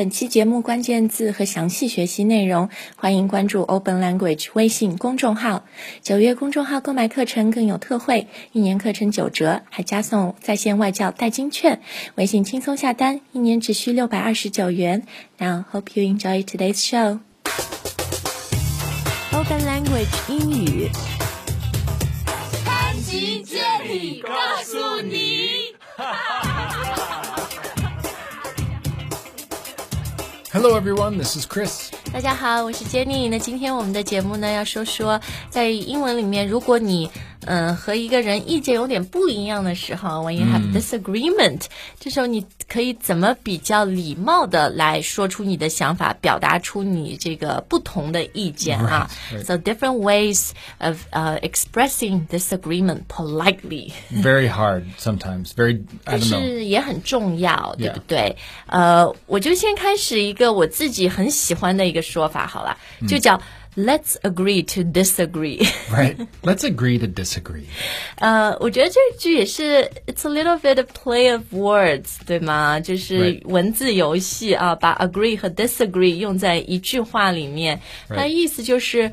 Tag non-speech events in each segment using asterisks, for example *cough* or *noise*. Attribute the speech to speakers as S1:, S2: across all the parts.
S1: 本期节目关键字和详细学习内容，欢迎关注 Open Language 微信公众号。九月公众号购买课程更有特惠，一年课程九折，还加送在线外教代金券。微信轻松下单，一年只需六百二十九元。Now hope you enjoy today's show. Open Language 英语，
S2: 潘吉接力告诉你。*laughs*
S3: Hello, everyone. This is Chris.
S1: 大家好，我是 Jenny。那今天我们的节目呢，要说说在英文里面，如果你嗯、呃和一个人意见有点不一样的时候，when you have disagreement，、这时候你可以怎么比较礼貌的来说出你的想法，表达出你这个不同的意见啊
S3: Right, right.
S1: So different ways of uh expressing disagreement politely。
S3: Very hard sometimes. Very, I
S1: 但是也很重要，对.不对？呃，我就先开始一个我自己很喜欢的一个说法好了，就叫 Let's agree to disagree。 *laughs*
S3: Right. Let's agree to disagree. *laughs*
S1: 呃，我觉得这句也是 It's a little bit of play of words，对吗？就是
S3: Right.
S1: 文字游戏啊，把 agree 和 disagree 用在一句话里面，它的
S3: Right.
S1: 意思就是。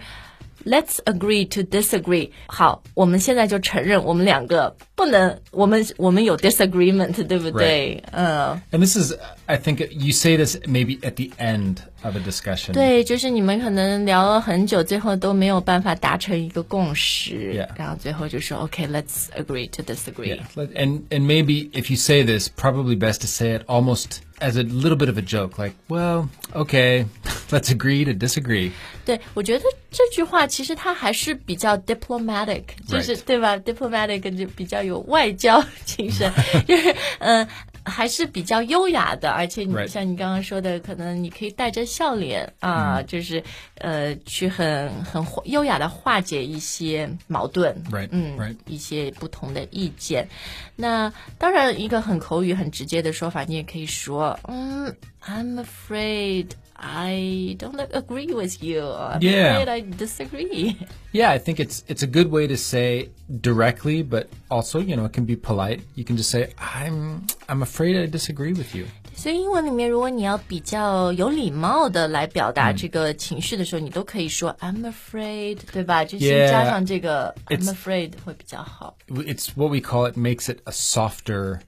S1: Let's agree to disagree。好，我们现在就承认我们两个不能，我们我们有 disagreement，对不对？嗯。
S3: And this is, I think you say this maybe at the end of a discussion.
S1: 对，就是你们可能聊了很久，最后都没有办法达成一个共识
S3: Yeah.
S1: 然后最后就说 OK，let's、agree to disagree。
S3: Yeah. Let- And, and maybe if you say this, probably best to say it almost as a little bit of a joke, like, well, okay, *laughs* let's agree to disagree.
S1: 对，我觉得这句话其实它还是比较 diplomatic，就是
S3: Right.
S1: 对吧？diplomatic 就比较有外交精神，就是嗯、*laughs* 呃 还是比较优雅的。而且你.像你刚刚说的，可能你可以带着笑脸啊，就是呃，去很很优雅的化解一些矛盾。嗯.一些不同的意见。那当然，一个很口语、很直接的说法，你也可以说，嗯，I'm afraid I don't agree with you. I'm
S3: Yeah.
S1: afraid I disagree.
S3: Yeah, I think it's it's a good way to say directly, but also, you know, it can be polite. You can just say, "I'm I'm afraid I disagree with you."
S1: 所以英文里面，如果你要比较有礼貌的来表达这个情绪的时候，你都可以说 I'm afraid，对吧？就先
S3: Yeah.
S1: 加上这个 I'm
S3: It's-
S1: afraid 会比较好。
S3: It's what we call it makes it a softer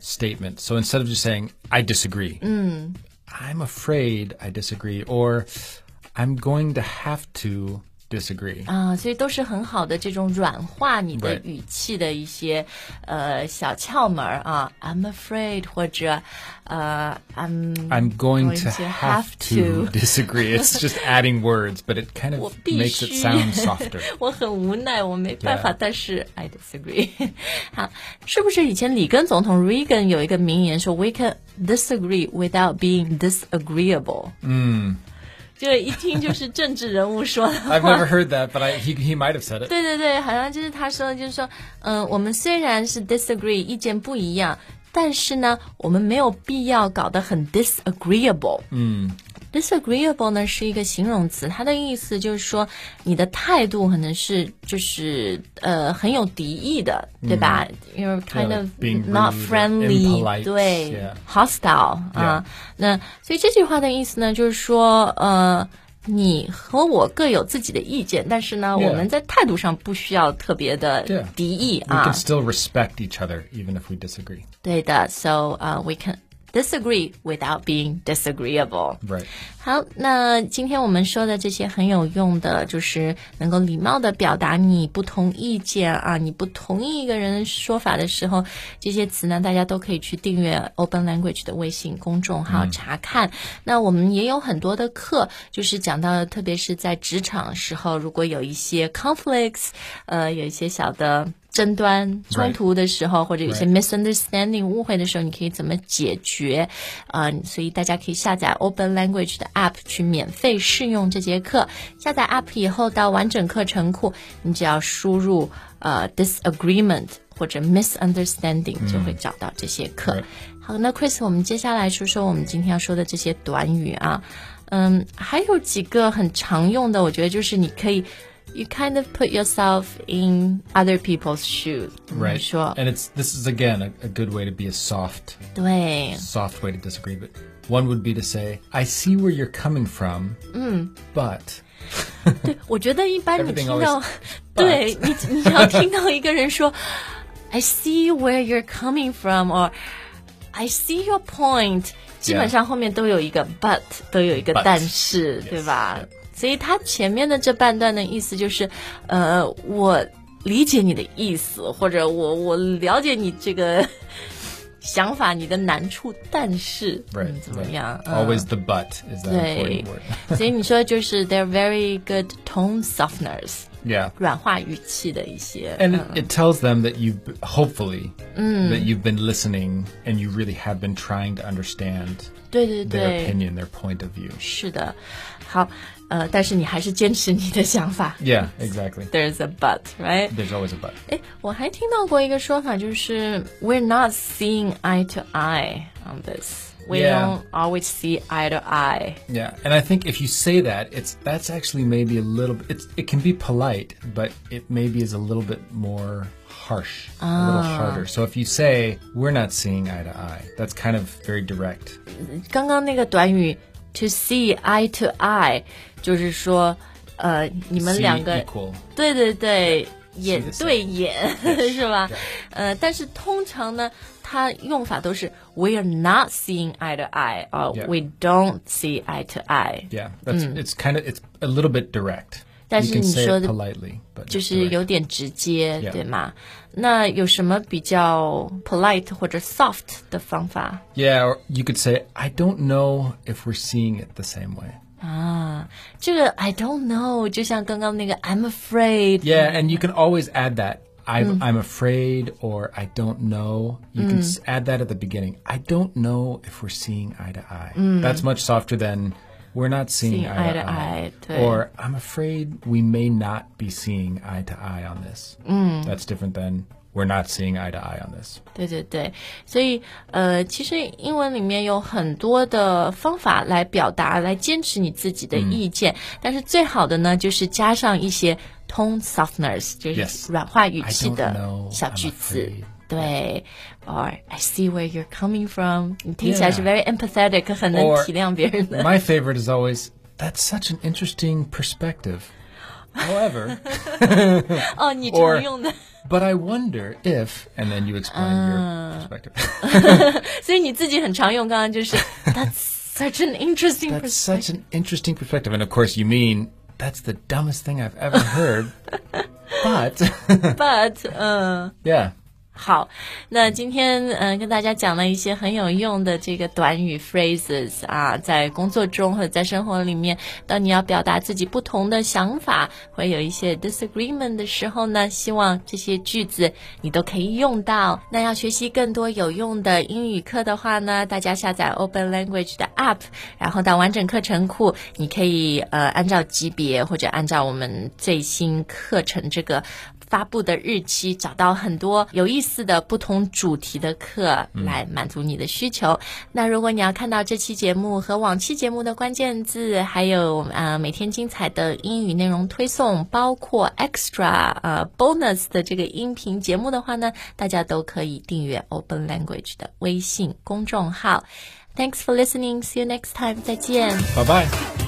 S3: statement. So instead of just saying "I disagree," I'm afraid I disagree, or I'm going to have to disagree.
S1: 啊，所以都是很好的这种软化你的
S3: Right.
S1: 语气的一些呃小窍门儿啊。I'm afraid 或者呃 I'm
S3: I'm going
S1: going
S3: to
S1: to
S3: have
S1: have
S3: to
S1: to
S3: disagree. It's just *laughs* adding words, but it kind
S1: 我
S3: of
S1: 必
S3: makes
S1: 须
S3: it sound softer. *laughs*
S1: 我很无奈，我没办法
S3: Yeah.
S1: 但是 I disagree *laughs* 。好，是不是以前里根总统 Reagan 有一个名言说 “We can disagree without being disagreeable”？嗯，这 个一听就是政治人物说的
S3: I've。never heard that, but I, he he might have said it.
S1: 对对对，好像就是他说的，就是说，嗯、我们虽然是 disagree，意见不一样，但是呢，我们没有必要搞得很 disagreeable。嗯。disagreeable 呢是一个形容词，它的意思就是说你的态度可能是就是呃很有敌意的，对吧？You're kind
S3: Yeah,
S1: of
S3: being
S1: not
S3: rude or
S1: friendly，
S3: impolite，
S1: 对
S3: yeah.
S1: hostile 啊。那所以这句话的意思呢，就是说呃。你和我各有自己的意见，但是呢
S3: Yeah.
S1: 我们在态度上不需要特别的
S3: Yeah.
S1: 敌意
S3: We
S1: 啊
S3: can。still respect each other even if we disagree.
S1: 对的，so 呃、we can disagree without being disagreeable。
S3: Right.
S1: 好，那今天我们说的这些很有用的，就是能够礼貌的表达你不同意见啊，你不同意一个人说法的时候，这些词呢，大家都可以去订阅 Open Language 的微信公众号查看。那我们也有很多的课，就是讲到，特别是在职场时候，如果有一些 conflicts，呃，有一些小的。争端、冲突的时候或者有些 misunderstanding 误会的时候，你可以怎么解决？啊、所以大家可以下载 Open Language 的 App 去免费试用这节课。下载 App 以后，到完整课程库，你只要输入呃 disagreement 或者 misunderstanding，、就会找到这些课。
S3: 对
S1: 好，那 Chris，我们接下来说说我们今天要说的这些短语啊。嗯，还有几个很常用的，我觉得就是你可以。You kind of put yourself in other people's shoes，
S3: Right.
S1: 说
S3: And it's this is again a, a good way to be a soft
S1: 对，
S3: soft way to disagree. But One would be to say, I see where you're coming from, but *laughs* *laughs*
S1: 对，我觉得一般你
S3: Everything
S1: 听到
S3: always-，
S1: 对你你要听到一个人说，I see where you're coming from，or I see your point，基本上后面都有一个 but，都有一个
S3: But
S1: 但是，对吧
S3: yeah
S1: 所以他前面的这半段的意思就是，呃，我理解你的意思，或者我我了解你这个想法，你的难处，但是怎么.样？嗯
S3: always the but is that
S1: 对
S3: important word.
S1: 所以你说就是 they're very good tone softeners，
S3: yeah.
S1: 软化语气的一些。
S3: And
S1: 嗯
S3: it, it tells them that you've hopefully that you've been listening and you really have been trying to understand
S1: 对对
S3: their
S1: 对，
S3: opinion, their point of view.
S1: 是的。好，呃，但是你还是坚持你的想法。
S3: Yeah, exactly.
S1: There's a but, right?
S3: There's always a but.
S1: 哎，我还听到过一个说法，就是 We're not seeing eye to eye on this. We
S3: Yeah.
S1: don't always see eye to eye.
S3: Yeah, and I think if you say that, it's that's actually maybe a little bit. It's it can be polite, but it maybe is a little bit more harsh, a little harder. So if you say we're not seeing eye to eye, that's kind of very direct.
S1: 刚刚那个短语 to see eye to eye，就是说，呃，你们
S3: See
S1: 两个
S3: equal.
S1: 对对对， 眼
S3: the same.
S1: 对眼是吧？呃，但是通常呢，它用法都是 *laughs* we are not seeing eye to eye，or
S3: Yeah.
S1: we don't see eye to eye，
S3: Yeah, that's it's kind of it's a little bit direct.
S1: 但
S3: You
S1: 是
S3: can
S1: 你
S3: say
S1: 说
S3: it
S1: 的
S3: politely, but
S1: 就
S3: it's
S1: 是
S3: direct.
S1: 有点直接
S3: Yeah.
S1: 对吗？那有什么比较 polite 或者 soft 的方法
S3: Yeah, or you could say, I don't know if we're seeing it the same way.
S1: 啊？ 这个 I don't know，就像刚刚那个 I'm afraid，
S3: Yeah, and you can always add that. I'm, I'm afraid or I don't know. You can s- add that at the beginning. I don't know if we're seeing eye to eye. That's much softer than we're not seeing,
S1: Seeing
S3: eye,
S1: eye
S3: to
S1: to
S3: eye.
S1: eye, 对。
S3: Or I'm afraid we may not be seeing eye to eye on this. That's different than we're not seeing eye to eye on this.
S1: 对对对，所以呃，其实英文里面有很多的方法来表达，来坚持你自己的意见。但是最好的呢，就是加上一些 tone softeners，就是
S3: Yes.
S1: 软化语
S3: I
S1: 气
S3: don't
S1: 的
S3: know,
S1: 小
S3: I'm
S1: 句子
S3: afraid.。
S1: 对，or I see where you're coming from，你听起来是
S3: Yeah.
S1: very empathetic，很能
S3: Or-
S1: 体谅别人的。
S3: My favorite is always, that's such an interesting perspective. However,
S1: 哦，你
S3: or-
S1: 常用的， *laughs*
S3: but I wonder if, and then you explain your perspective. *laughs*
S1: 所以你自己很常用。刚刚就是 *laughs* That's such an interesting
S3: That's
S1: perspective。
S3: such an interesting perspective. And of course, you mean that's the dumbest thing I've ever heard. *laughs* but,
S1: But，嗯、
S3: yeah.
S1: 好，那今天嗯、跟大家讲了一些很有用的这个短语 phrases 啊，在工作中或者在生活里面，当你要表达自己不同的想法，会有一些 disagreement 的时候呢，希望这些句子你都可以用到。那要学习更多有用的英语课的话呢，大家下载 Open Language 的 app，然后到完整课程库，你可以呃按照级别或者按照我们最新课程这个。发布的日期，找到很多有意思的不同主题的课来满足你的需求。那如果你要看到这期节目和往期节目的关键字，还有呃每天精彩的英语内容推送，包括 extra 呃 bonus 的这个音频节目的话呢，大家都可以订阅 Open Language 的微信公众号。Thanks for listening. See you next time. 再见。
S3: Bye bye.